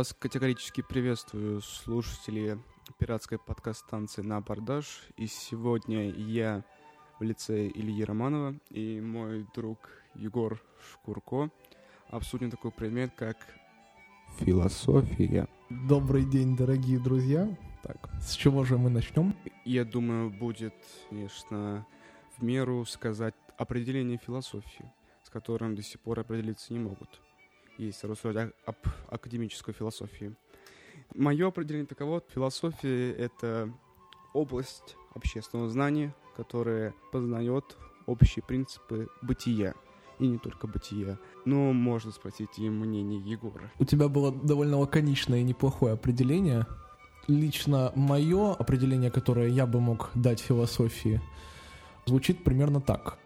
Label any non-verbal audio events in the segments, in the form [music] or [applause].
вас категорически приветствую, слушатели пиратской подкаст-станции «На абордаж». И сегодня я в лице Ильи Романова и мой друг Егор Шкурко обсудим такой предмет, как философия. Добрый день, дорогие друзья. Так, с чего же мы начнем? Я думаю, будет, конечно, в меру сказать определение философии, с которым до сих пор определиться не могут. Есть рассуждать об академической философии. Мое определение таково. Философия — это область общественного знания, которая познает общие принципы бытия — и не только бытия. Но можно спросить и мнение Егора. У тебя было довольно лаконичное и неплохое определение. Лично мое определение, которое я бы мог дать философии, звучит примерно так.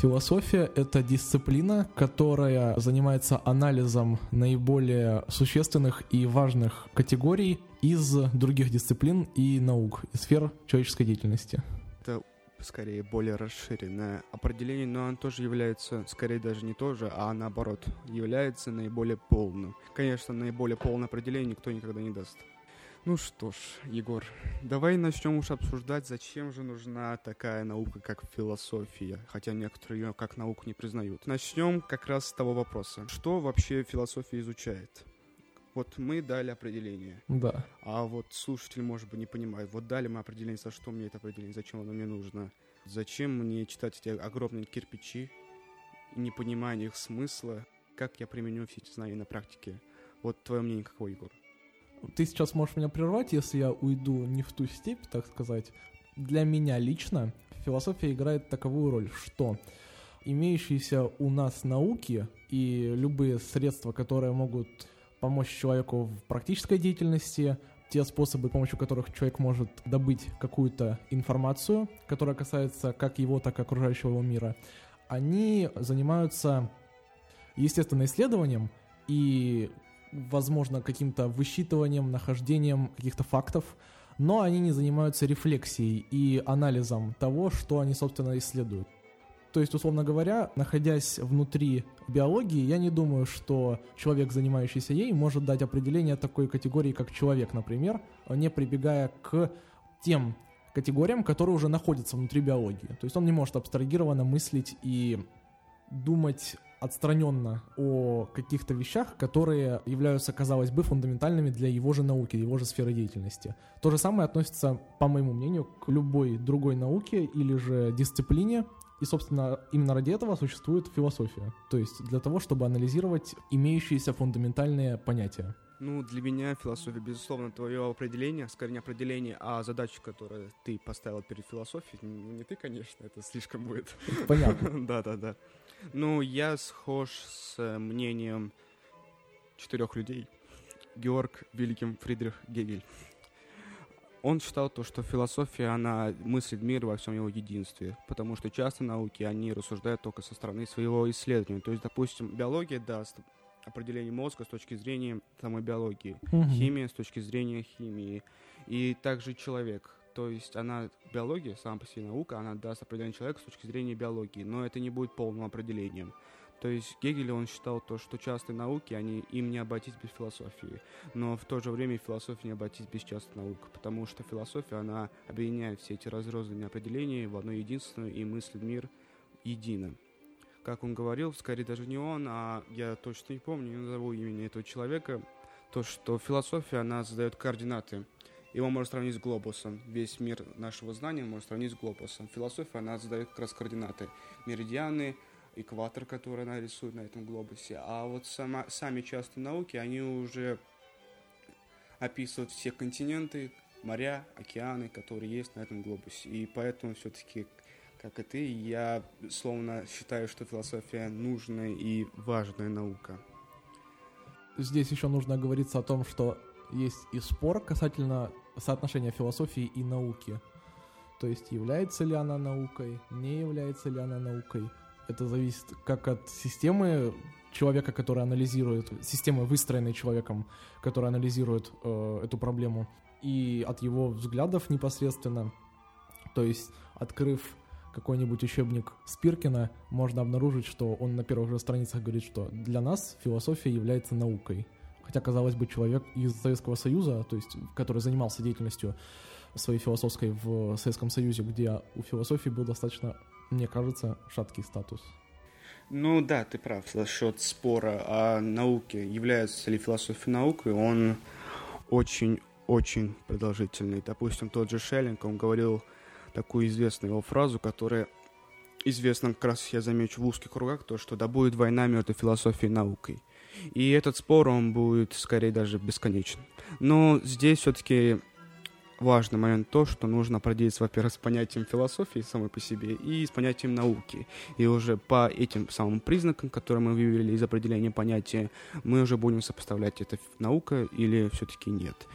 Философия — это дисциплина, которая занимается анализом наиболее существенных и важных категорий из других дисциплин и наук, из сфер человеческой деятельности. Это скорее более расширенное определение, но оно тоже является, скорее даже не тоже, а наоборот, является наиболее полным. Конечно, наиболее полное определение никто никогда не даст. Ну что ж, Егор, давай начнем уж обсуждать, зачем же нужна такая наука, как философия, хотя некоторые ее как науку не признают. Начнем как раз с того вопроса. Что вообще философия изучает? Вот мы дали определение. Да. А вот слушатель, может быть, не понимает. Вот дали мы определение, за что мне это определение, зачем оно мне нужно. Зачем мне читать эти огромные кирпичи, не понимая их смысла, как я применю все эти знания на практике. Вот твое мнение какое, Егор? Ты сейчас можешь меня прервать, если я уйду не в ту степь, так сказать. Для меня лично философия играет таковую роль, что имеющиеся у нас науки и любые средства, которые могут помочь человеку в практической деятельности, те способы, с помощью которых человек может добыть какую-то информацию, которая касается как его, так и окружающего его мира, они занимаются, естественно, исследованием и, возможно, каким-то высчитыванием, нахождением каких-то фактов, но они не занимаются рефлексией и анализом того, что они, собственно, исследуют. То есть, условно говоря, находясь внутри биологии, я не думаю, что человек, занимающийся ей, может дать определение такой категории, как человек, например, не прибегая к тем категориям, которые уже находятся внутри биологии. То есть он не может абстрагированно мыслить и думать отстраненно о каких-то вещах, которые являются, казалось бы, фундаментальными для его же науки, его же сферы деятельности. То же самое относится, по моему мнению, к любой другой науке или же дисциплине, и, собственно, именно ради этого существует философия. То есть для того, чтобы анализировать имеющиеся фундаментальные понятия. Ну, для меня философия, безусловно, твое определение, скорее не определение, а задача, которую ты поставил перед философией. Ну, не ты, конечно, это слишком будет. Понятно. [laughs] Да-да-да. Ну, я схож с э, мнением четырех людей. Георг Вильгельм Фридрих Гегель. Он считал то, что философия, она мыслит мир во всем его единстве, потому что часто науки, они рассуждают только со стороны своего исследования. То есть, допустим, биология даст определение мозга с точки зрения самой биологии, угу. химия с точки зрения химии, и также человек. То есть она, биология, сама по себе наука, она даст определение человека с точки зрения биологии, но это не будет полным определением. То есть Гегель, он считал то, что частные науки, они, им не обойтись без философии. Но в то же время философия не обойтись без частных наук, потому что философия, она объединяет все эти разрозненные определения в одно единственное и мыслит мир едино. Как он говорил, скорее даже не он, а я точно не помню, не назову имени этого человека, то, что философия, она задает координаты. Его можно сравнить с глобусом. Весь мир нашего знания можно сравнить с глобусом. Философия, она задает как раз координаты. Меридианы, экватор, который она рисует на этом глобусе. А вот сама, сами частные науки, они уже описывают все континенты, моря, океаны, которые есть на этом глобусе. И поэтому все-таки, как и ты, я словно считаю, что философия нужная и важная наука. Здесь еще нужно говориться о том, что есть и спор касательно соотношения философии и науки. То есть является ли она наукой, не является ли она наукой. Это зависит как от системы человека, который анализирует, системы, выстроенной человеком, который анализирует э, эту проблему, и от его взглядов непосредственно. То есть, открыв какой-нибудь учебник Спиркина, можно обнаружить, что он на первых же страницах говорит, что для нас философия является наукой. Хотя, казалось бы, человек из Советского Союза, то есть, который занимался деятельностью своей философской в Советском Союзе, где у философии был достаточно, мне кажется, шаткий статус. Ну да, ты прав, за счет спора о науке, является ли философия наукой, он очень-очень продолжительный. Допустим, тот же Шеллинг, он говорил такую известную его фразу, которая известна как раз, я замечу, в узких кругах, то, что да будет война между философией и наукой. И этот спор, он будет скорее даже бесконечен. Но здесь все-таки важный момент то, что нужно определиться, во-первых, с понятием философии самой по себе и с понятием науки. И уже по этим самым признакам, которые мы вывели из определения понятия, мы уже будем сопоставлять, это наука или все-таки нет.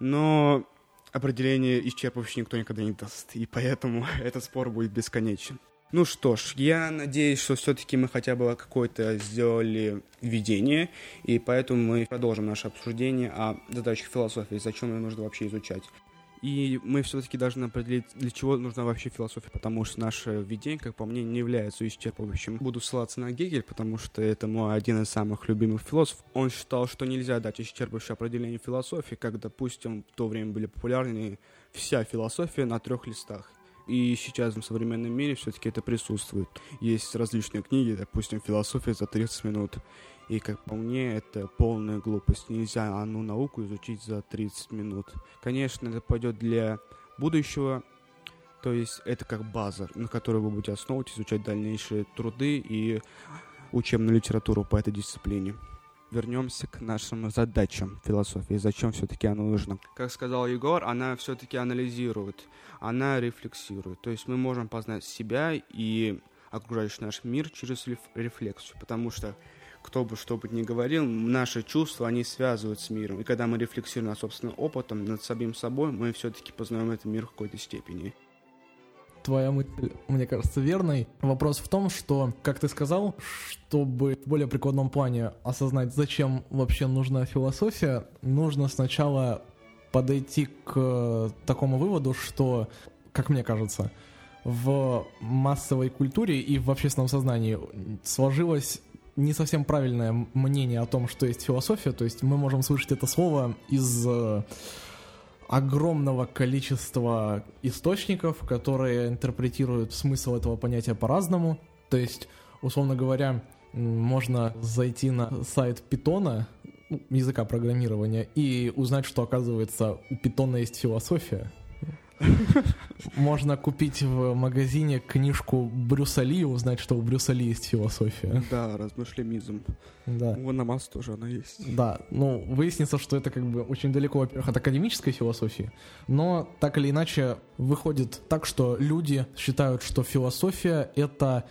Но определение исчерпывающее никто никогда не даст, и поэтому [laughs] этот спор будет бесконечен. Ну что ж, я надеюсь, что все-таки мы хотя бы какое-то сделали введение, и поэтому мы продолжим наше обсуждение о задачах философии, зачем ее нужно вообще изучать. И мы все-таки должны определить, для чего нужна вообще философия, потому что наше введение, как по мне, не является исчерпывающим. Буду ссылаться на Гегель, потому что это мой один из самых любимых философов. Он считал, что нельзя дать исчерпывающее определение философии, как, допустим, в то время были популярны вся философия на трех листах. И сейчас в современном мире все-таки это присутствует. Есть различные книги, допустим, «Философия за 30 минут». И, как по мне, это полная глупость. Нельзя одну науку изучить за 30 минут. Конечно, это пойдет для будущего, то есть это как база, на которой вы будете основывать, изучать дальнейшие труды и учебную литературу по этой дисциплине. Вернемся к нашим задачам философии. Зачем все-таки она нужна? Как сказал Егор, она все-таки анализирует, она рефлексирует. То есть мы можем познать себя и окружающий наш мир через рефлексию, потому что кто бы что бы ни говорил, наши чувства, они связывают с миром. И когда мы рефлексируем над собственным опытом, над самим собой, мы все-таки познаем этот мир в какой-то степени. Твоя мысль, мне кажется, верной. Вопрос в том, что, как ты сказал, чтобы в более прикладном плане осознать, зачем вообще нужна философия, нужно сначала подойти к такому выводу, что, как мне кажется, в массовой культуре и в общественном сознании сложилось не совсем правильное мнение о том, что есть философия. То есть мы можем слышать это слово из э, огромного количества источников, которые интерпретируют смысл этого понятия по-разному. То есть, условно говоря, можно зайти на сайт Питона, ну, языка программирования, и узнать, что, оказывается, у Питона есть философия. [laughs] Можно купить в магазине книжку Брюса Ли и узнать, что у Брюса Ли есть философия. Да, размышлемизм. Да. У Анамас тоже она есть. Да, ну, выяснится, что это как бы очень далеко, во-первых, от академической философии, но так или иначе выходит так, что люди считают, что философия — это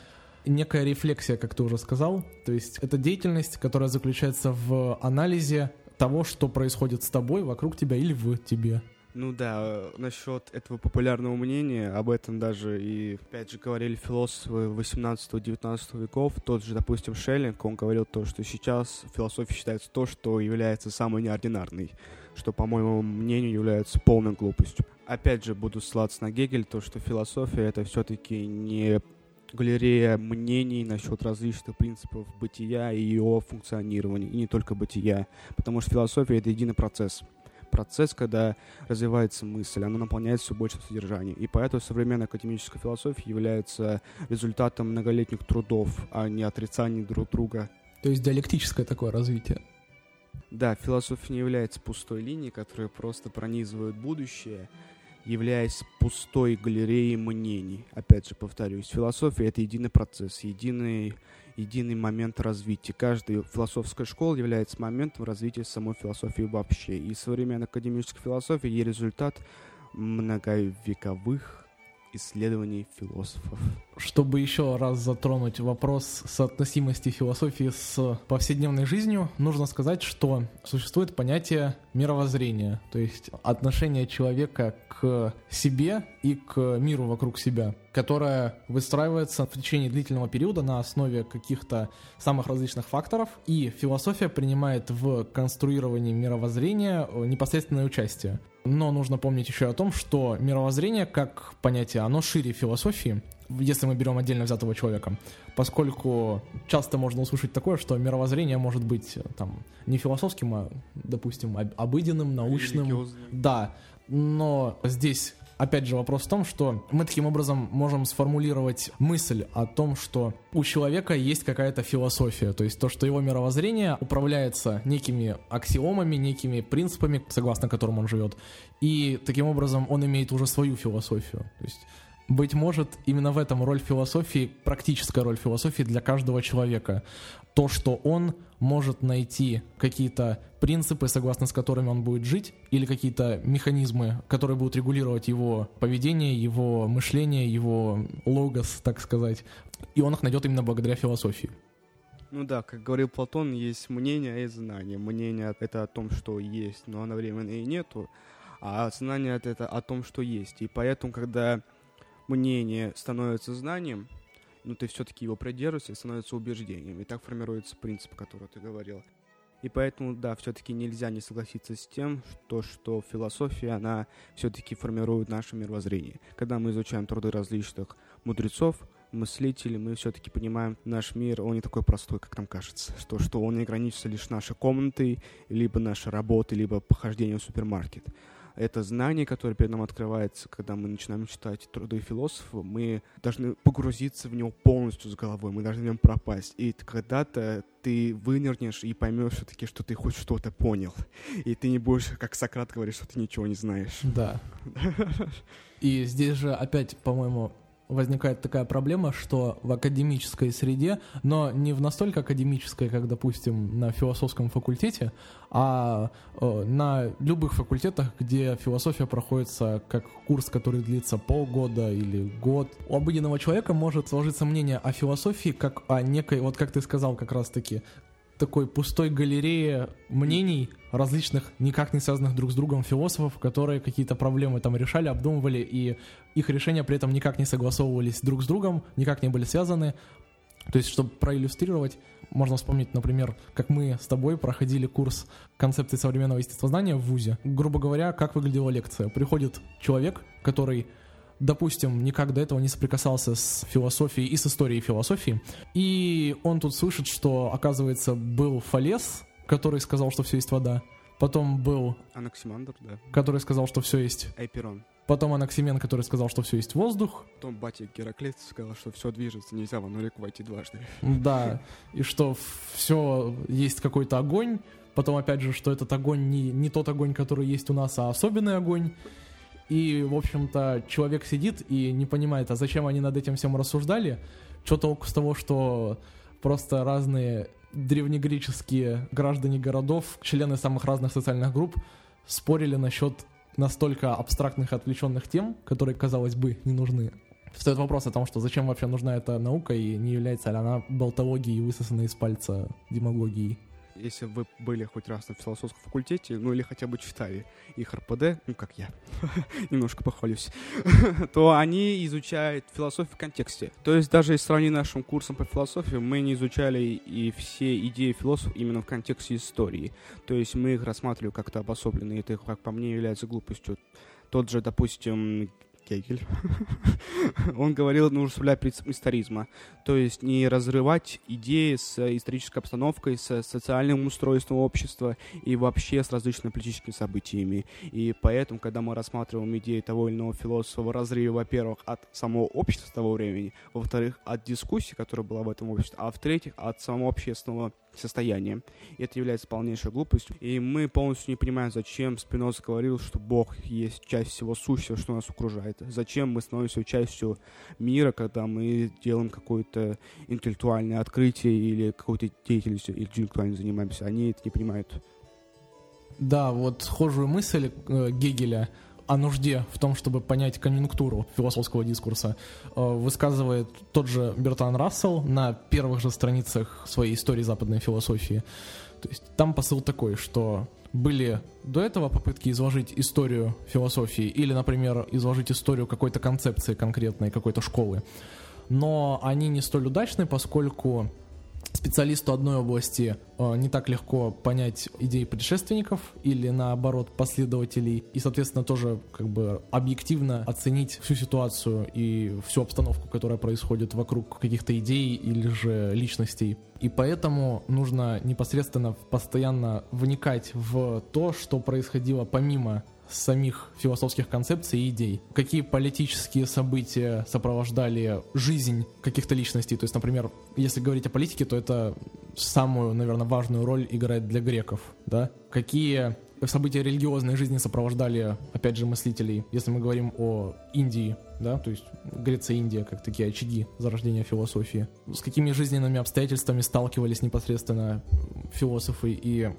некая рефлексия, как ты уже сказал. То есть это деятельность, которая заключается в анализе того, что происходит с тобой, вокруг тебя или в тебе. Ну да, насчет этого популярного мнения, об этом даже и, опять же, говорили философы 18-19 веков, тот же, допустим, Шеллинг, он говорил то, что сейчас философия считается то, что является самой неординарной, что, по моему мнению, является полной глупостью. Опять же, буду ссылаться на Гегель, то, что философия — это все-таки не галерея мнений насчет различных принципов бытия и его функционирования, и не только бытия, потому что философия — это единый процесс — процесс, когда развивается мысль, она наполняется все больше содержанием. И поэтому современная академическая философия является результатом многолетних трудов, а не отрицаний друг друга. То есть диалектическое такое развитие. Да, философия не является пустой линией, которая просто пронизывает будущее, являясь пустой галереей мнений. Опять же, повторюсь, философия — это единый процесс, единый единый момент развития. Каждая философская школа является моментом развития самой философии вообще. И современная академическая философия есть результат многовековых исследований философов. Чтобы еще раз затронуть вопрос соотносимости философии с повседневной жизнью, нужно сказать, что существует понятие мировоззрения, то есть отношение человека к себе и к миру вокруг себя, которое выстраивается в течение длительного периода на основе каких-то самых различных факторов, и философия принимает в конструировании мировоззрения непосредственное участие. Но нужно помнить еще о том, что мировоззрение как понятие, оно шире философии, если мы берем отдельно взятого человека, поскольку часто можно услышать такое, что мировоззрение может быть э, там не философским, а, допустим, обыденным, научным. Да, но здесь опять же, вопрос в том, что мы таким образом можем сформулировать мысль о том, что у человека есть какая-то философия, то есть то, что его мировоззрение управляется некими аксиомами, некими принципами, согласно которым он живет, и таким образом он имеет уже свою философию. То есть быть может, именно в этом роль философии, практическая роль философии для каждого человека. То, что он может найти какие-то принципы, согласно с которыми он будет жить, или какие-то механизмы, которые будут регулировать его поведение, его мышление, его логос, так сказать. И он их найдет именно благодаря философии. Ну да, как говорил Платон, есть мнение и знание. Мнение — это о том, что есть, но одновременно и нету, а знание — это о том, что есть. И поэтому, когда мнение становится знанием, но ты все-таки его придерживаешься, становится убеждением. И так формируется принцип, о котором ты говорил. И поэтому, да, все-таки нельзя не согласиться с тем, что, что философия, она все-таки формирует наше мировоззрение. Когда мы изучаем труды различных мудрецов, мыслителей, мы все-таки понимаем, наш мир, он не такой простой, как нам кажется. Что, что он не ограничится лишь нашей комнатой, либо нашей работой, либо похождением в супермаркет это знание, которое перед нами открывается, когда мы начинаем читать труды философа, мы должны погрузиться в него полностью с головой, мы должны в нем пропасть. И когда-то ты вынырнешь и поймешь все-таки, что ты хоть что-то понял. [laughs] И ты не будешь, как Сократ говорит, что ты ничего не знаешь. Да. [laughs] И здесь же опять, по-моему, возникает такая проблема, что в академической среде, но не в настолько академической, как, допустим, на философском факультете, а э, на любых факультетах, где философия проходится как курс, который длится полгода или год, у обыденного человека может сложиться мнение о философии как о некой, вот как ты сказал как раз-таки, такой пустой галерее мнений различных, никак не связанных друг с другом философов, которые какие-то проблемы там решали, обдумывали, и их решения при этом никак не согласовывались друг с другом, никак не были связаны. То есть, чтобы проиллюстрировать, можно вспомнить, например, как мы с тобой проходили курс концепции современного естествознания в ВУЗе. Грубо говоря, как выглядела лекция. Приходит человек, который допустим, никак до этого не соприкасался с философией и с историей философии. И он тут слышит, что, оказывается, был Фалес, который сказал, что все есть вода. Потом был... Анаксимандр, да. Который сказал, что все есть... Эпирон. Потом Анаксимен, который сказал, что все есть воздух. Потом батя Гераклет сказал, что все движется, нельзя в одну реку войти дважды. Да, и что все есть какой-то огонь. Потом, опять же, что этот огонь не, не тот огонь, который есть у нас, а особенный огонь. И, в общем-то, человек сидит и не понимает, а зачем они над этим всем рассуждали. Что толку с того, что просто разные древнегреческие граждане городов, члены самых разных социальных групп спорили насчет настолько абстрактных и отвлеченных тем, которые, казалось бы, не нужны. Встает вопрос о том, что зачем вообще нужна эта наука и не является ли она болтологией, высосанной из пальца демагогией если вы были хоть раз на философском факультете, ну или хотя бы читали их РПД, ну как я, [laughs] немножко похвалюсь, [laughs] то они изучают философию в контексте. То есть даже если сравнить нашим курсом по философии, мы не изучали и все идеи философов именно в контексте истории. То есть мы их рассматривали как-то обособленно, и это, как по мне, является глупостью. Тот же, допустим, Кегель, [laughs] он говорил, нужно соблюдать принцип историзма. То есть не разрывать идеи с исторической обстановкой, с социальным устройством общества и вообще с различными политическими событиями. И поэтому, когда мы рассматриваем идеи того или иного философа в разрыве, во-первых, от самого общества того времени, во-вторых, от дискуссии, которая была в этом обществе, а в-третьих, от самого общественного состояние. Это является полнейшей глупостью. И мы полностью не понимаем, зачем Спиноза говорил, что Бог есть часть всего сущего, что нас окружает. Зачем мы становимся частью мира, когда мы делаем какое-то интеллектуальное открытие или какой-то деятельностью интеллектуально занимаемся. Они это не понимают. Да, вот схожую мысль э, Гегеля о нужде в том, чтобы понять конъюнктуру философского дискурса, э, высказывает тот же Бертан Рассел на первых же страницах своей истории западной философии. То есть там посыл такой, что были до этого попытки изложить историю философии или, например, изложить историю какой-то концепции конкретной, какой-то школы, но они не столь удачны, поскольку специалисту одной области э, не так легко понять идеи предшественников или наоборот последователей и, соответственно, тоже как бы объективно оценить всю ситуацию и всю обстановку, которая происходит вокруг каких-то идей или же личностей. И поэтому нужно непосредственно постоянно вникать в то, что происходило помимо самих философских концепций и идей. Какие политические события сопровождали жизнь каких-то личностей. То есть, например, если говорить о политике, то это самую, наверное, важную роль играет для греков. Да? Какие события религиозной жизни сопровождали, опять же, мыслителей, если мы говорим о Индии, да, то есть Греция и Индия как такие очаги зарождения философии. С какими жизненными обстоятельствами сталкивались непосредственно философы и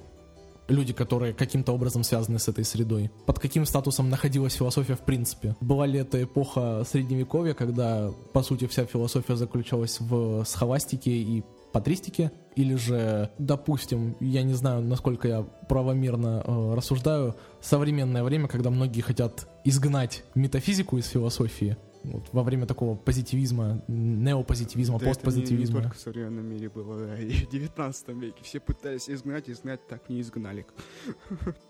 люди, которые каким-то образом связаны с этой средой. Под каким статусом находилась философия в принципе? Была ли это эпоха средневековья, когда, по сути, вся философия заключалась в схоластике и патристике, или же, допустим, я не знаю, насколько я правомерно э, рассуждаю, современное время, когда многие хотят изгнать метафизику из философии, вот, во время такого позитивизма, неопозитивизма, да постпозитивизма. Это не, не только в современном мире было, и в 19 веке. Все пытались изгнать, изгнать, так не изгнали. [laughs]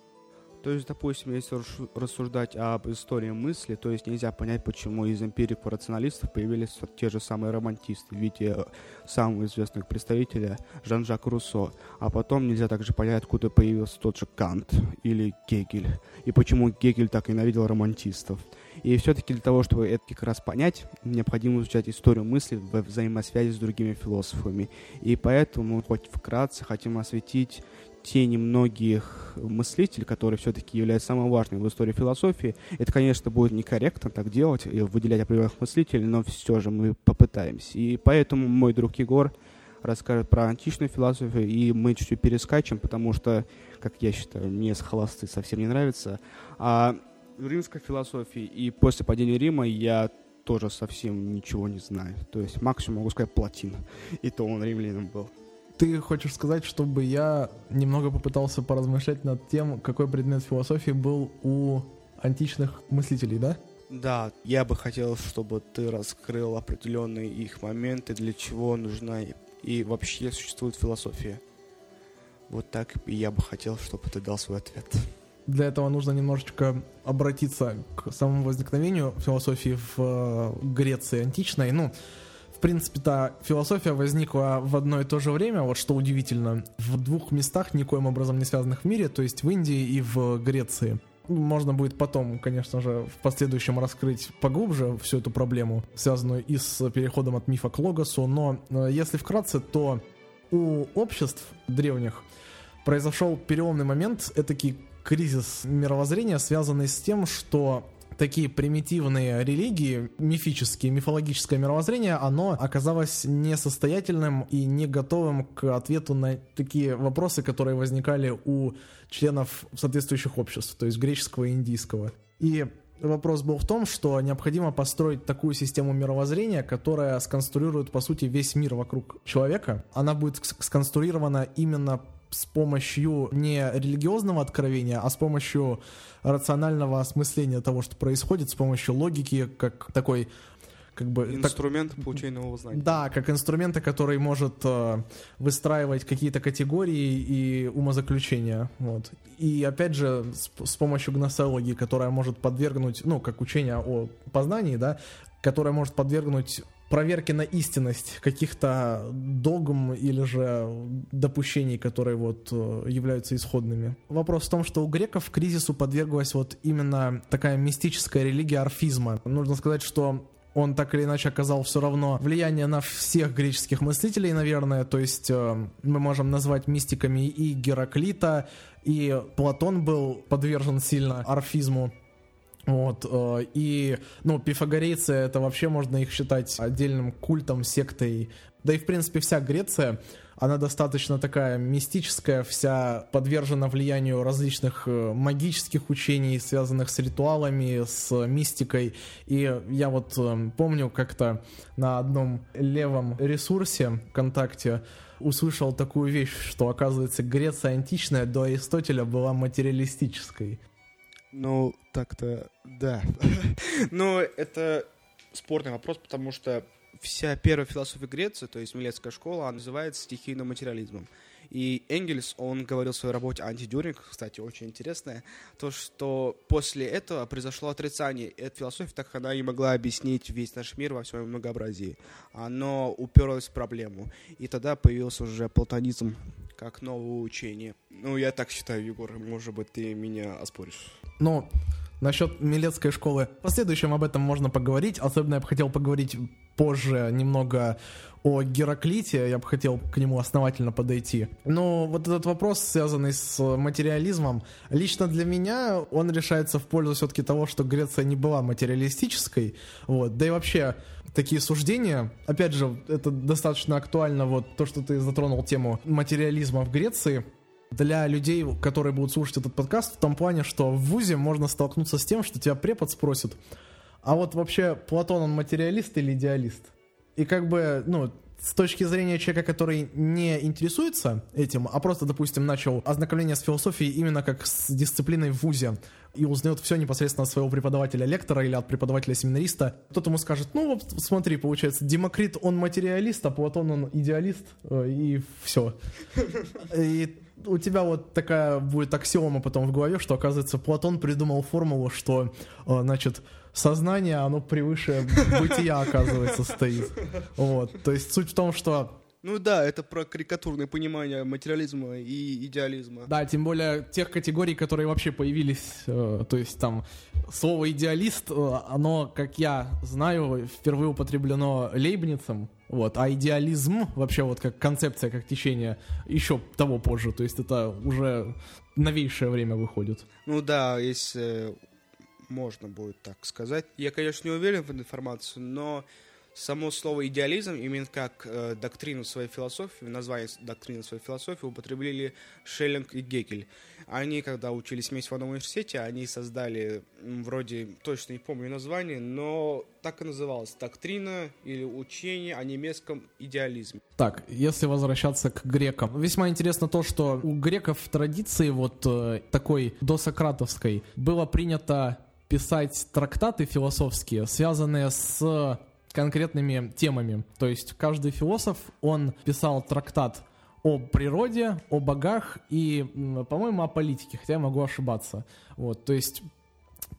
То есть, допустим, если рассуждать об истории мысли, то есть нельзя понять, почему из эмпириков-рационалистов появились те же самые романтисты в виде э, самого известного представителя Жан-Жак Руссо. А потом нельзя также понять, откуда появился тот же Кант или Гегель. И почему Гегель так ненавидел романтистов. И все-таки для того, чтобы это как раз понять, необходимо изучать историю мысли в взаимосвязи с другими философами. И поэтому, хоть вкратце, хотим осветить те немногих мыслителей, которые все-таки являются самым важным в истории философии. Это, конечно, будет некорректно так делать и выделять определенных мыслителей, но все же мы попытаемся. И поэтому мой друг Егор расскажет про античную философию, и мы чуть-чуть перескачем, потому что, как я считаю, мне схоласты совсем не нравится. А римской философии и после падения Рима я тоже совсем ничего не знаю. То есть максимум могу сказать плотина. И то он римлянином был. Ты хочешь сказать, чтобы я немного попытался поразмышлять над тем, какой предмет философии был у античных мыслителей, да? Да, я бы хотел, чтобы ты раскрыл определенные их моменты, для чего нужна и вообще существует философия. Вот так и я бы хотел, чтобы ты дал свой ответ. Для этого нужно немножечко обратиться к самому возникновению философии в э, Греции античной. Ну, в принципе-то философия возникла в одно и то же время, вот что удивительно, в двух местах, никоим образом не связанных в мире, то есть в Индии и в Греции. Можно будет потом, конечно же, в последующем раскрыть поглубже всю эту проблему, связанную и с переходом от мифа к логосу, но э, если вкратце, то у обществ древних произошел переломный момент, этакий кризис мировоззрения, связанный с тем, что такие примитивные религии, мифические, мифологическое мировоззрение, оно оказалось несостоятельным и не готовым к ответу на такие вопросы, которые возникали у членов соответствующих обществ, то есть греческого и индийского. И вопрос был в том, что необходимо построить такую систему мировоззрения, которая сконструирует, по сути, весь мир вокруг человека. Она будет сконструирована именно с помощью не религиозного откровения, а с помощью рационального осмысления того, что происходит, с помощью логики, как такой как бы инструмент так, получения нового знания. Да, как инструмента, который может э, выстраивать какие-то категории и умозаключения. Вот. И опять же, с, с помощью гносеологии, которая может подвергнуть, ну, как учение о познании, да, которая может подвергнуть проверки на истинность каких-то догм или же допущений, которые вот э, являются исходными. Вопрос в том, что у греков кризису подверглась вот именно такая мистическая религия орфизма. Нужно сказать, что он так или иначе оказал все равно влияние на всех греческих мыслителей, наверное. То есть э, мы можем назвать мистиками и Гераклита, и Платон был подвержен сильно орфизму. Вот, э, и, ну, пифагорейцы, это вообще можно их считать отдельным культом, сектой. Да и, в принципе, вся Греция, она достаточно такая мистическая, вся подвержена влиянию различных э, магических учений, связанных с ритуалами, с мистикой. И я вот э, помню как-то на одном левом ресурсе ВКонтакте услышал такую вещь, что, оказывается, Греция античная до Аристотеля была материалистической. Ну, так-то, да. [laughs] Но это спорный вопрос, потому что вся первая философия Греции, то есть Милецкая школа, она называется стихийным материализмом. И Энгельс, он говорил в своей работе «Антидюринг», кстати, очень интересное, то, что после этого произошло отрицание этой философии, так как она не могла объяснить весь наш мир во всем многообразии. Оно уперлось в проблему. И тогда появился уже платонизм как новое учение. Ну, я так считаю, Егор, может быть, ты меня оспоришь. Ну, насчет Милецкой школы. В последующем об этом можно поговорить. Особенно я бы хотел поговорить позже немного о Гераклите, я бы хотел к нему основательно подойти. Но вот этот вопрос, связанный с материализмом, лично для меня он решается в пользу все-таки того, что Греция не была материалистической. Вот. Да и вообще, такие суждения, опять же, это достаточно актуально, вот то, что ты затронул тему материализма в Греции, для людей, которые будут слушать этот подкаст, в том плане, что в ВУЗе можно столкнуться с тем, что тебя препод спросит, а вот вообще Платон, он материалист или идеалист? И как бы, ну, с точки зрения человека, который не интересуется этим, а просто, допустим, начал ознакомление с философией именно как с дисциплиной в ВУЗе и узнает все непосредственно от своего преподавателя-лектора или от преподавателя-семинариста, тот ему скажет, ну вот смотри, получается, Демокрит, он материалист, а Платон, он идеалист, э, и все. [laughs] И у тебя вот такая будет аксиома потом в голове, что, оказывается, Платон придумал формулу, что, э, значит, сознание, оно превыше бытия, оказывается, стоит. Вот. То есть суть в том, что ну да, это про карикатурное понимание материализма и идеализма. Да, тем более тех категорий, которые вообще появились, э, то есть там слово идеалист, э, оно, как я знаю, впервые употреблено Лейбницем, вот, а идеализм вообще вот как концепция, как течение, еще того позже, то есть это уже новейшее время выходит. Ну да, если можно будет так сказать. Я, конечно, не уверен в информации, но само слово идеализм, именно как э, доктрину своей философии, название доктрины своей философии употребили Шеллинг и Гекель. Они, когда учились вместе в одном университете, они создали, вроде, точно не помню название, но так и называлось, доктрина или учение о немецком идеализме. Так, если возвращаться к грекам. Весьма интересно то, что у греков в традиции вот э, такой досократовской было принято писать трактаты философские, связанные с конкретными темами. То есть каждый философ, он писал трактат о природе, о богах и, по-моему, о политике, хотя я могу ошибаться. Вот, то есть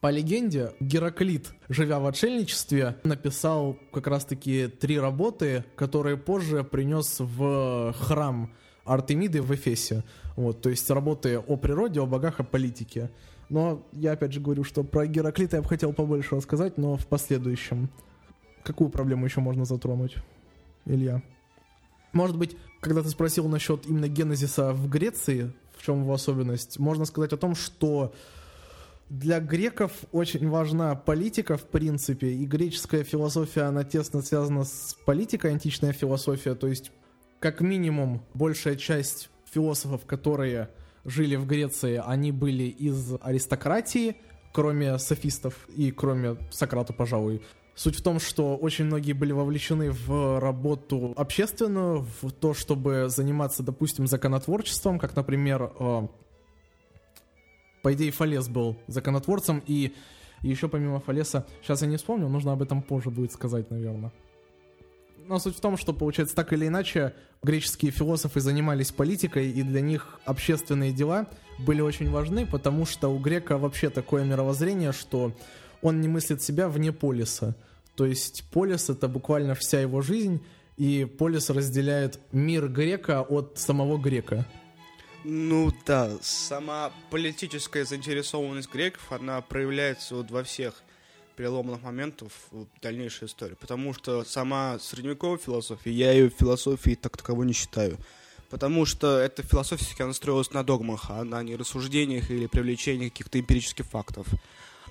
по легенде, Гераклит, живя в отшельничестве, написал как раз-таки три работы, которые позже принес в храм Артемиды в Эфесе. Вот, то есть работы о природе, о богах, о политике. Но я опять же говорю, что про Гераклита я бы хотел побольше рассказать, но в последующем. Какую проблему еще можно затронуть, Илья? Может быть, когда ты спросил насчет именно генезиса в Греции, в чем его особенность, можно сказать о том, что для греков очень важна политика, в принципе, и греческая философия, она тесно связана с политикой, античная философия, то есть, как минимум, большая часть философов, которые жили в Греции, они были из аристократии, кроме софистов и кроме Сократа, пожалуй. Суть в том, что очень многие были вовлечены в работу общественную, в то, чтобы заниматься, допустим, законотворчеством, как, например, э, по идее, Фалес был законотворцем, и еще помимо Фалеса, сейчас я не вспомню, нужно об этом позже будет сказать, наверное. Но суть в том, что, получается, так или иначе, греческие философы занимались политикой, и для них общественные дела были очень важны, потому что у грека вообще такое мировоззрение, что он не мыслит себя вне полиса. То есть полис — это буквально вся его жизнь, и полис разделяет мир грека от самого грека. Ну да, сама политическая заинтересованность греков, она проявляется вот во всех переломных моментов в дальнейшей истории. Потому что сама средневековая философия, я ее философией так таковой не считаю. Потому что эта философия она строилась на догмах, а на не рассуждениях или привлечении каких-то эмпирических фактов.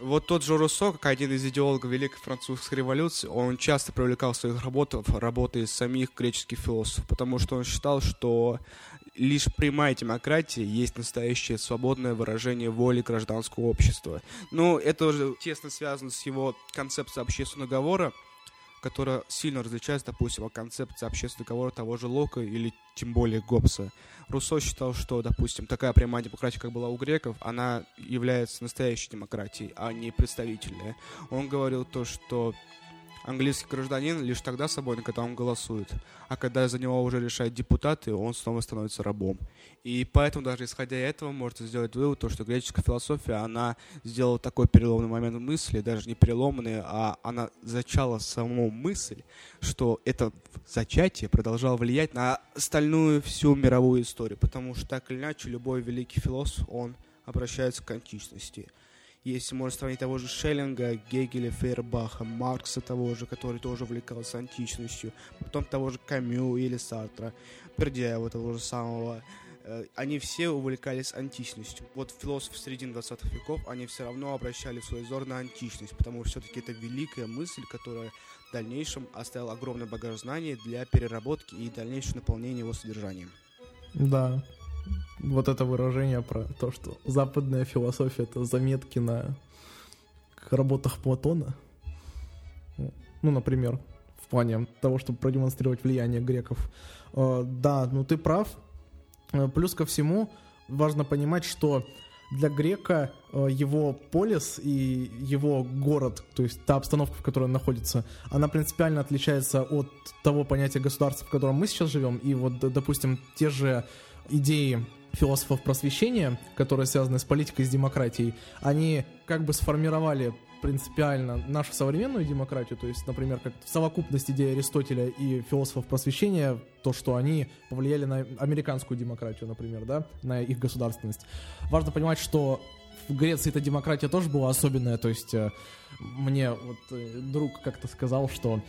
Вот тот же Руссо, как один из идеологов Великой Французской революции, он часто привлекал в своих работах работы самих греческих философов, потому что он считал, что лишь прямая демократия есть настоящее свободное выражение воли гражданского общества. Ну, это уже тесно связано с его концепцией общественного договора, которая сильно различается, допустим, от концепции общественного договора того же Лока или тем более Гоббса. Руссо считал, что, допустим, такая прямая демократия, как была у греков, она является настоящей демократией, а не представительная. Он говорил то, что Английский гражданин лишь тогда свободен, когда он голосует, а когда за него уже решают депутаты, он снова становится рабом. И поэтому даже исходя из этого можно сделать вывод, то, что греческая философия, она сделала такой переломный момент мысли, даже не переломный, а она зачала саму мысль, что это зачатие продолжало влиять на остальную всю мировую историю, потому что так или иначе любой великий философ, он обращается к античности – если можно сравнить того же Шеллинга, Гегеля, Фейербаха, Маркса того же, который тоже увлекался античностью, потом того же Камю или Сартра, Пердяева того же самого, э, они все увлекались античностью. Вот философы середины 20 веков, они все равно обращали свой взор на античность, потому что все-таки это великая мысль, которая в дальнейшем оставила огромный багаж знаний для переработки и дальнейшего наполнения его содержанием. Да, вот это выражение про то, что западная философия — это заметки на работах Платона. Ну, например, в плане того, чтобы продемонстрировать влияние греков. Э, да, ну ты прав. Э, плюс ко всему, важно понимать, что для грека э, его полис и его город, то есть та обстановка, в которой он находится, она принципиально отличается от того понятия государства, в котором мы сейчас живем. И вот, допустим, те же идеи философов просвещения, которые связаны с политикой, с демократией, они как бы сформировали принципиально нашу современную демократию, то есть, например, как совокупность идей Аристотеля и философов просвещения, то, что они повлияли на американскую демократию, например, да, на их государственность. Важно понимать, что в Греции эта демократия тоже была особенная, то есть э, мне вот э, друг как-то сказал, что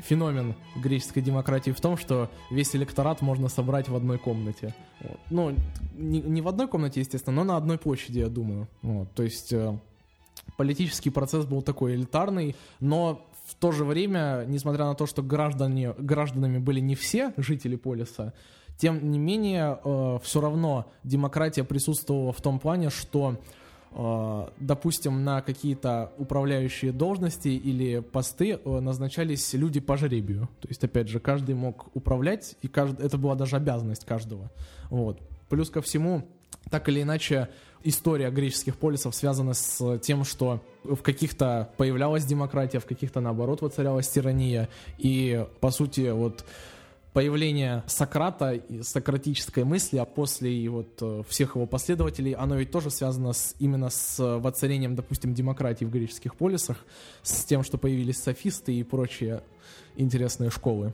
феномен греческой демократии в том, что весь электорат можно собрать в одной комнате. Вот. Ну, не, не в одной комнате, естественно, но на одной площади, я думаю. Вот. То есть э, политический процесс был такой элитарный, но в то же время, несмотря на то, что граждане, гражданами были не все жители полиса, тем не менее, э, все равно демократия присутствовала в том плане, что допустим, на какие-то управляющие должности или посты э, назначались люди по жребию. То есть, опять же, каждый мог управлять, и каждый, это была даже обязанность каждого. Вот. Плюс ко всему, так или иначе, история греческих полисов связана с тем, что в каких-то появлялась демократия, в каких-то, наоборот, воцарялась тирания. И, по сути, вот появление Сократа и сократической мысли, а после и вот э, всех его последователей, оно ведь тоже связано с, именно с воцарением, допустим, демократии в греческих полисах, с тем, что появились софисты и прочие интересные школы.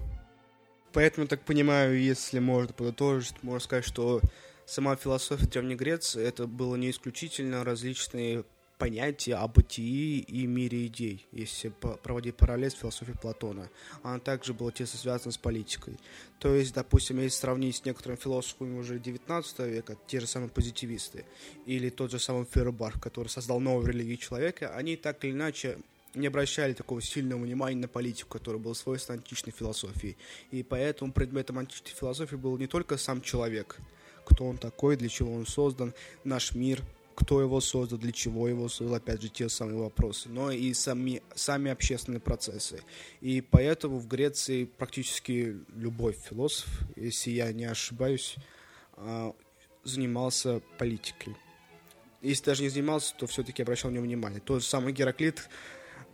Поэтому, так понимаю, если можно подытожить, можно сказать, что сама философия Древней Греции это было не исключительно различные понятие о бытии и мире идей, если проводить параллель с философией Платона. Она также была тесно связана с политикой. То есть, допустим, если сравнить с некоторыми философами уже 19 века, те же самые позитивисты, или тот же самый Фейербах, который создал новую религию человека, они так или иначе не обращали такого сильного внимания на политику, которая была свойственна античной философии. И поэтому предметом античной философии был не только сам человек, кто он такой, для чего он создан, наш мир, кто его создал, для чего его создал, опять же, те самые вопросы, но и сами, сами общественные процессы. И поэтому в Греции практически любой философ, если я не ошибаюсь, а, занимался политикой. Если даже не занимался, то все-таки обращал на него внимание. Тот же самый Гераклит,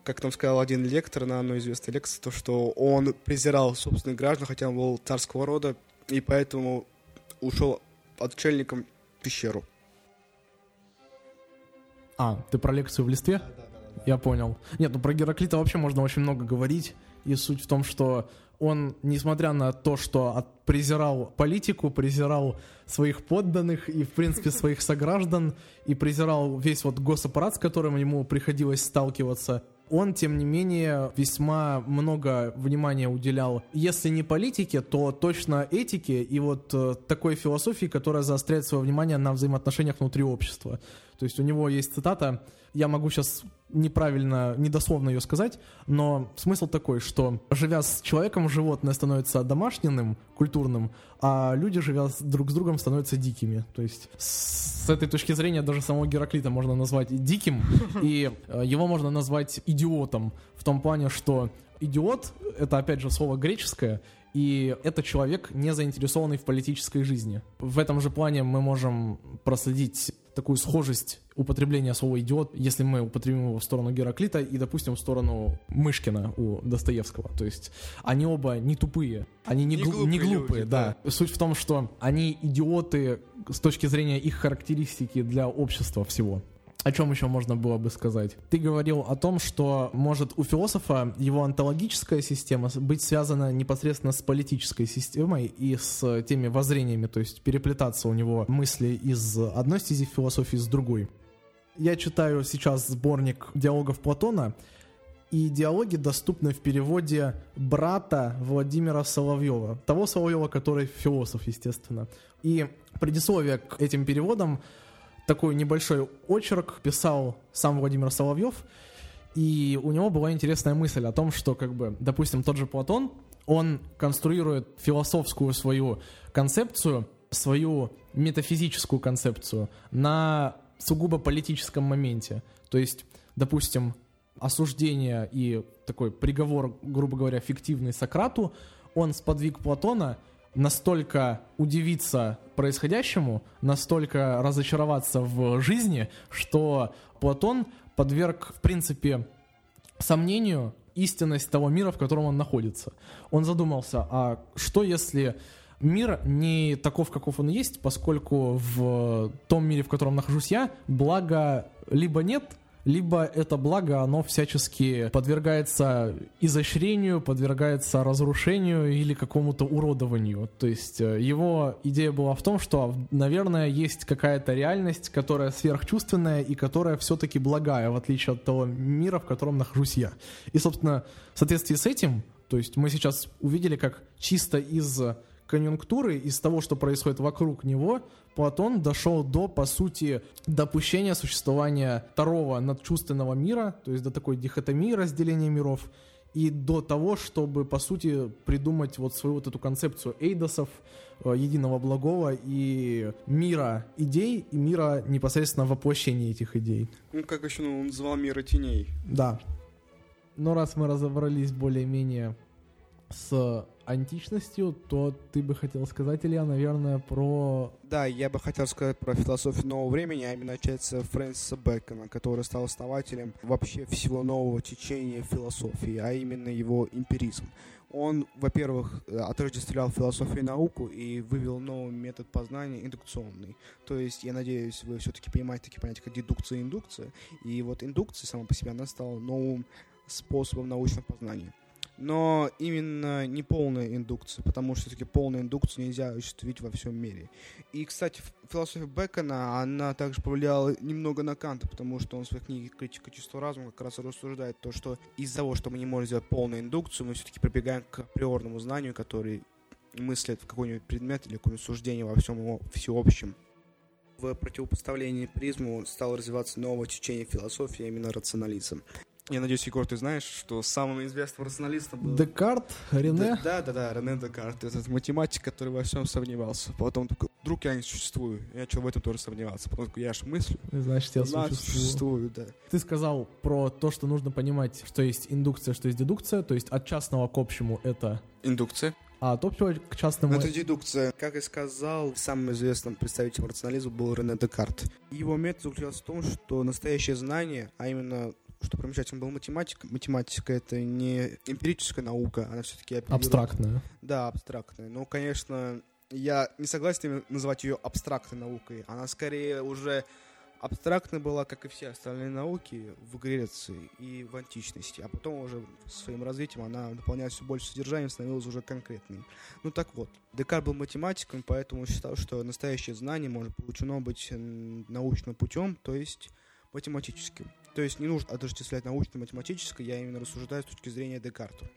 как нам сказал один лектор на одной известной лекции, то, что он презирал собственных граждан, хотя он был царского рода, и поэтому ушел отшельником в пещеру. А, ты про лекцию в листве? Да, да, да, Я понял. Нет, ну про Гераклита вообще можно очень много говорить. И суть в том, что он, несмотря на то, что от, презирал политику, презирал своих подданных и, в принципе, своих сограждан, и презирал весь вот госаппарат, с которым ему приходилось сталкиваться, он, тем не менее, весьма много внимания уделял, если не политике, то точно этике и вот э, такой философии, которая заостряет свое внимание на взаимоотношениях внутри общества. То есть у него есть цитата, я могу сейчас неправильно, недословно ее сказать, но смысл такой, что живя с человеком, животное становится домашним, культурным, а люди, живя друг с другом, становятся дикими. То есть с этой точки зрения даже самого Гераклита можно назвать диким, [laughs] и э, его можно назвать идиотом в том плане, что идиот — это, опять же, слово греческое, и это человек, не заинтересованный в политической жизни. В этом же плане мы можем проследить такую схожесть употребления слова «идиот», если мы употребим его в сторону Гераклита и, допустим, в сторону Мышкина у Достоевского. То есть они оба не тупые, они не, Не глу- не глупые глупые, люди, да. Суть в том, что они идиоты с точки зрения их характеристики для общества всего. О чем еще можно было бы сказать? Ты говорил о том, что может у философа его онтологическая система быть связана непосредственно с политической системой и с теми воззрениями, то есть переплетаться у него мысли из одной стези философии с другой. Я читаю сейчас сборник диалогов Платона, и диалоги доступны в переводе брата Владимира Соловьева, того Соловьева, который философ, естественно. И предисловие к этим переводам такой небольшой очерк писал сам Владимир Соловьев, и у него была интересная мысль о том, что, как бы, допустим, тот же Платон, он конструирует философскую свою концепцию, свою метафизическую концепцию на сугубо политическом моменте. То есть, допустим, осуждение и такой приговор, грубо говоря, фиктивный Сократу, он сподвиг Платона настолько удивиться происходящему, настолько разочароваться в жизни, что Платон подверг, в принципе, сомнению истинность того мира, в котором он находится. Он задумался, а что если мир не таков, каков он есть, поскольку в том мире, в котором нахожусь я, блага либо нет, либо это благо, оно всячески подвергается изощрению, подвергается разрушению или какому-то уродованию. То есть э, его идея была в том, что, наверное, есть какая-то реальность, которая сверхчувственная и которая все-таки благая, в отличие от того мира, в котором нахожусь я. И, собственно, в соответствии с этим, то есть мы сейчас увидели, как чисто из конъюнктуры, из того, что происходит вокруг него, Платон дошел до, по сути, допущения существования второго надчувственного мира, то есть до такой дихотомии разделения миров, и до того, чтобы, по сути, придумать вот свою вот эту концепцию эйдосов, э, единого благого и мира идей, и мира непосредственно воплощения этих идей. Ну, как еще ну, он называл мира теней. Да. Но раз мы разобрались более-менее с античностью, то ты бы хотел сказать, Илья, наверное, про... Да, я бы хотел сказать про философию нового времени, а именно часть Фрэнсиса Бэкона, который стал основателем вообще всего нового течения философии, а именно его эмпиризм. Он, во-первых, э, отождествлял философию и науку и вывел новый метод познания индукционный. То есть, я надеюсь, вы все-таки понимаете такие понятия, как дедукция и индукция. И вот индукция сама по себе, она стала новым способом научного познания но именно не полная индукция, потому что все-таки полную индукцию нельзя осуществить во всем мире. И, кстати, философия Бекона, она также повлияла немного на Канта, потому что он в своей книге «Критика чувства разума» как раз рассуждает то, что из-за того, что мы не можем сделать полную индукцию, мы все-таки прибегаем к априорному знанию, который мыслит в какой-нибудь предмет или какое-нибудь суждение во всем его всеобщем. В противопоставлении призму стало развиваться новое течение философии, а именно рационализм. Я надеюсь, Егор, ты знаешь, что самым известным рационалистом был... Декарт, Рене? Да, да, да, Рене Декарт, этот математик, который во всем сомневался. Потом такой, вдруг я не существую. Я начал в этом тоже сомневаться. Потом такой, я ж мыслю. Значит, я Значит, существую. существую, да. Ты сказал про то, что нужно понимать, что есть индукция, что есть дедукция, то есть от частного к общему это, Индукция. а от общего к частному... Это дедукция. Как и сказал, самым известным представителем рационализма был Рене Декарт. Его метод заключался в том, что настоящее знание, а именно что примечательно, был математик. Математика — это не эмпирическая наука, она все-таки Абстрактная. Да, абстрактная. Но, конечно, я не согласен называть ее абстрактной наукой. Она скорее уже абстрактной была, как и все остальные науки в Греции и в античности. А потом уже своим развитием она наполнялась все больше содержанием, становилась уже конкретной. Ну так вот, Декарт был математиком, поэтому считал, что настоящее знание может получено быть научным путем, то есть математическим. То есть не нужно отождествлять научно-математическое, я именно рассуждаю с точки зрения Декарта.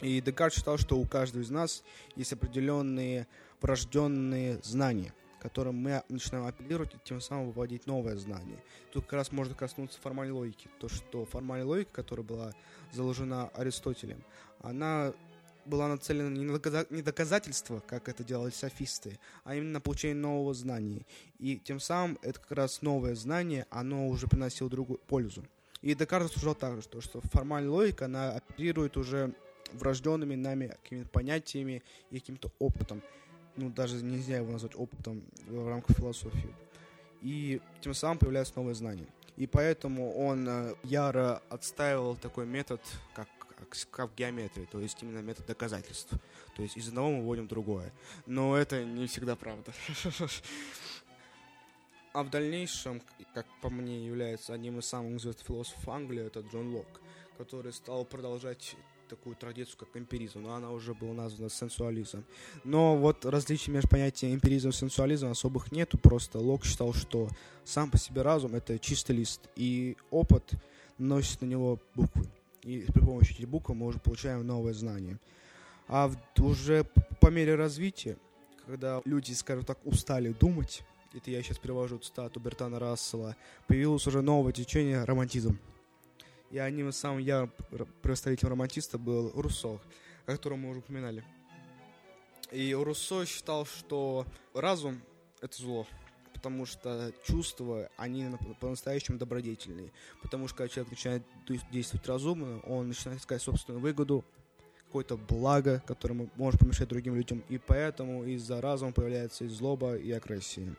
И Декарт считал, что у каждого из нас есть определенные врожденные знания, которым мы начинаем апеллировать и тем самым выводить новое знание. Тут как раз можно коснуться формальной логики. То, что формальная логика, которая была заложена Аристотелем, она была нацелена не на доказа- не доказательство, как это делали софисты, а именно на получение нового знания. И тем самым это как раз новое знание, оно уже приносило другую пользу. И Декарт рассуждал также, что, что формальная логика, она оперирует уже врожденными нами какими-то понятиями и каким-то опытом. Ну, даже нельзя его назвать опытом в рамках философии. и тем самым появляются новые знания. И поэтому он э, яро отстаивал такой метод, как, в геометрии, то есть именно метод доказательств. То есть из одного мы вводим другое. Но это не всегда правда. [laughs] А в дальнейшем, как по мне, является одним из самых известных философов Англии, это Джон Лок, который стал продолжать такую традицию, как эмпиризм, но она уже была названа сенсуализмом. Но вот различий между понятием эмпиризм и сенсуализм особых нету, просто Лок считал, что сам по себе разум — это чистый лист, и опыт носит на него буквы. И при помощи букв мы уже получаем новые знания. А уже по мере развития, когда люди, скажем так, устали думать, это я сейчас перевожу цитату Бертана Рассела, появилось уже новое течение романтизм. И одним из самых ярых представителей романтиста был Руссо, о котором мы уже упоминали. И Руссо считал, что разум — это зло, потому что чувства, они по-настоящему добродетельные. Потому что когда человек начинает действовать разумно, он начинает искать собственную выгоду, какое-то благо, которое может помешать другим людям. И поэтому из-за разума появляется и злоба, и агрессия.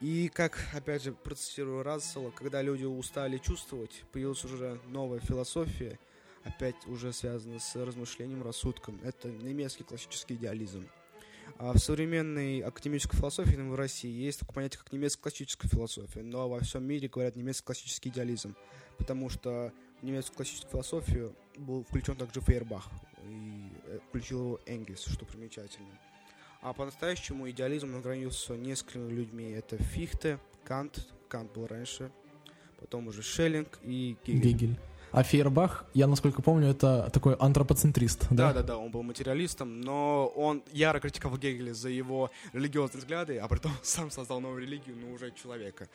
И как, опять же, процитирую Рассела, когда люди устали чувствовать, появилась уже новая философия, опять уже связанная с размышлением, рассудком. Это немецкий классический идеализм. А в современной академической философии в России есть такое понятие, как немецкая классическая философия, но во всем мире говорят немецкий классический идеализм, потому что в немецкую классическую философию был включен также Фейербах, и э, включил его Энгельс, что примечательно. А по-настоящему идеализм награнился несколькими людьми. Это Фихте, Кант, Кант был раньше, потом уже Шеллинг и Гегель. Гегель. А Фейербах, я насколько помню, это такой антропоцентрист, да? Да, да, да, он был материалистом, но он яро критиковал Гегеля за его религиозные взгляды, а потом [laughs] сам создал новую религию, но уже человека.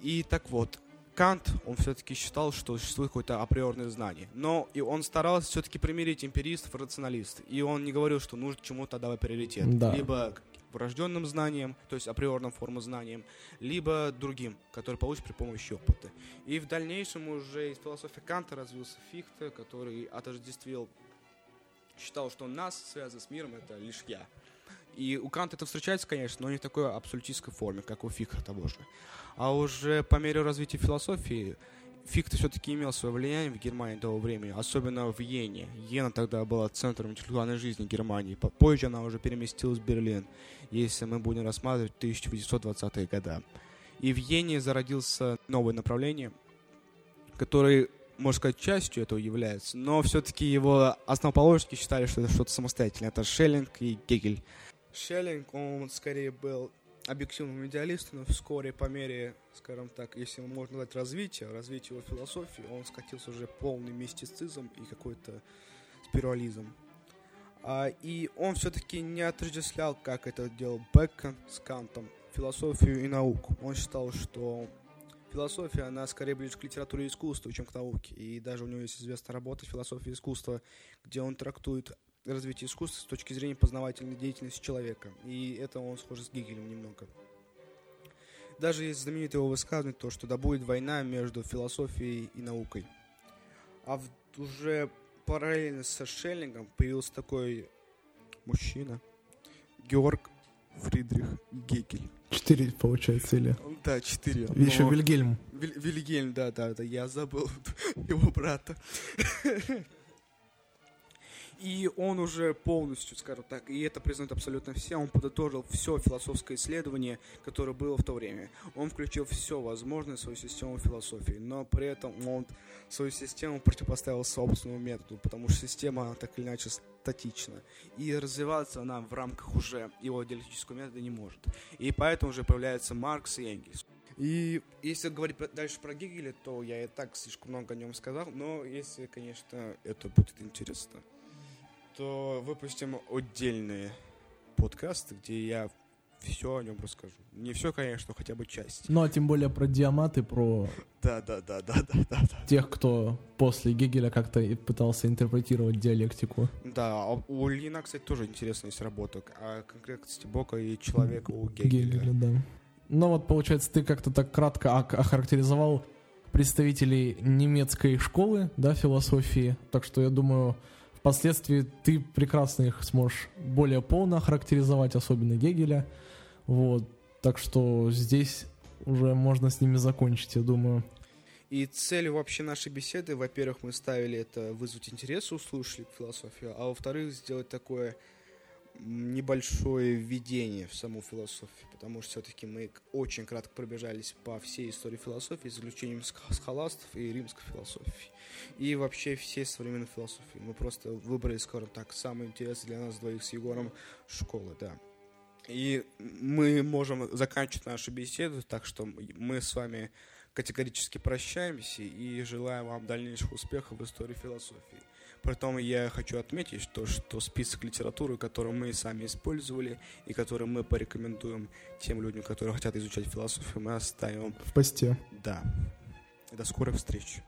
И так вот, Кант, он все-таки считал, что существует какое-то априорное знание. Но и он старался все-таки примирить эмпиристов и рационалистов. И он не говорил, что нужно чему-то давать приоритет. Да. Либо врожденным знаниям, то есть априорным формам знаниям, либо другим, которые получат при помощи опыта. И в дальнейшем уже из философии Канта развился Фихте, который отождествил, считал, что нас связано с миром, это лишь я. И у Канта это встречается, конечно, но не в такой абсолютистской форме, как у Фихта того же. А уже по мере развития философии Фихте все-таки имел свое влияние в Германии того времени, особенно в Йене. Йена тогда была центром интеллектуальной жизни Германии. Позже она уже переместилась в Берлин, если мы будем рассматривать 1920-е годы. И в Йене зародился новое направление, которое, можно сказать, частью этого является, но все-таки его основоположники считали, что это что-то самостоятельное. Это Шеллинг и Гегель. Шеллинг, он скорее был объективным идеалистом, но вскоре по мере, скажем так, если можно назвать развития, развития его философии, он скатился уже полный мистицизм и какой-то спирализм. А, и он все-таки не отождествлял, как это делал Бекон с Кантом, философию и науку. Он считал, что философия, она скорее ближе к литературе и искусству, чем к науке. И даже у него есть известная работа «Философия искусства», где он трактует развития искусства с точки зрения познавательной деятельности человека. И это он схож с Гегелем немного. Даже есть знаменитое его высказывание, то, что да будет война между философией и наукой. А в, уже параллельно со Шеллингом появился такой мужчина, Георг Фридрих Гегель. Четыре, получается, или? Да, четыре. Еще но... Вильгельм. Виль, Вильгельм, да, да, да, я забыл [laughs] его брата. [laughs] И он уже полностью, скажем так, и это признают абсолютно все, он подытожил все философское исследование, которое было в то время. Он включил все возможное в свою систему философии, но при этом он свою систему противопоставил собственному методу, потому что система, так или иначе статична. И развиваться она в рамках уже его диалектического метода не может. И поэтому уже появляются Маркс и Энгельс. И если говорить дальше про Гегеля, то я и так слишком много о нем сказал, но если, конечно, это будет интересно то выпустим отдельные подкасты, где я все о нем расскажу. Не все, конечно, хотя бы часть. Ну, а тем более про диаматы, про... Да, да, да, да, да, да. Тех, кто после Гегеля как-то пытался интерпретировать диалектику. Да, а у Лина, кстати, тоже интересная есть работа. А конкретно, кстати, Бока и человека у Гегеля. Гегеля, да. Ну вот, получается, ты как-то так кратко охарактеризовал представителей немецкой школы, да, философии. Так что я думаю, Впоследствии ты прекрасно их сможешь более полно охарактеризовать, особенно Гегеля. Вот. Так что здесь уже можно с ними закончить, я думаю. И цель вообще нашей беседы, во-первых, мы ставили это вызвать интерес у слушателей к философии, а во-вторых, сделать такое небольшое введение в саму философию, потому что все-таки мы очень кратко пробежались по всей истории философии, с исключением схоластов и римской философии, и вообще всей современной философии. Мы просто выбрали, скажем так, самое интересное для нас двоих с Егором школы, да. И мы можем заканчивать нашу беседу, так что мы с вами категорически прощаемся и желаем вам дальнейших успехов в истории философии. Притом я хочу отметить, что, что список литературы, который мы сами использовали и который мы порекомендуем тем людям, которые хотят изучать философию, мы оставим в посте. Да. До скорых встреч.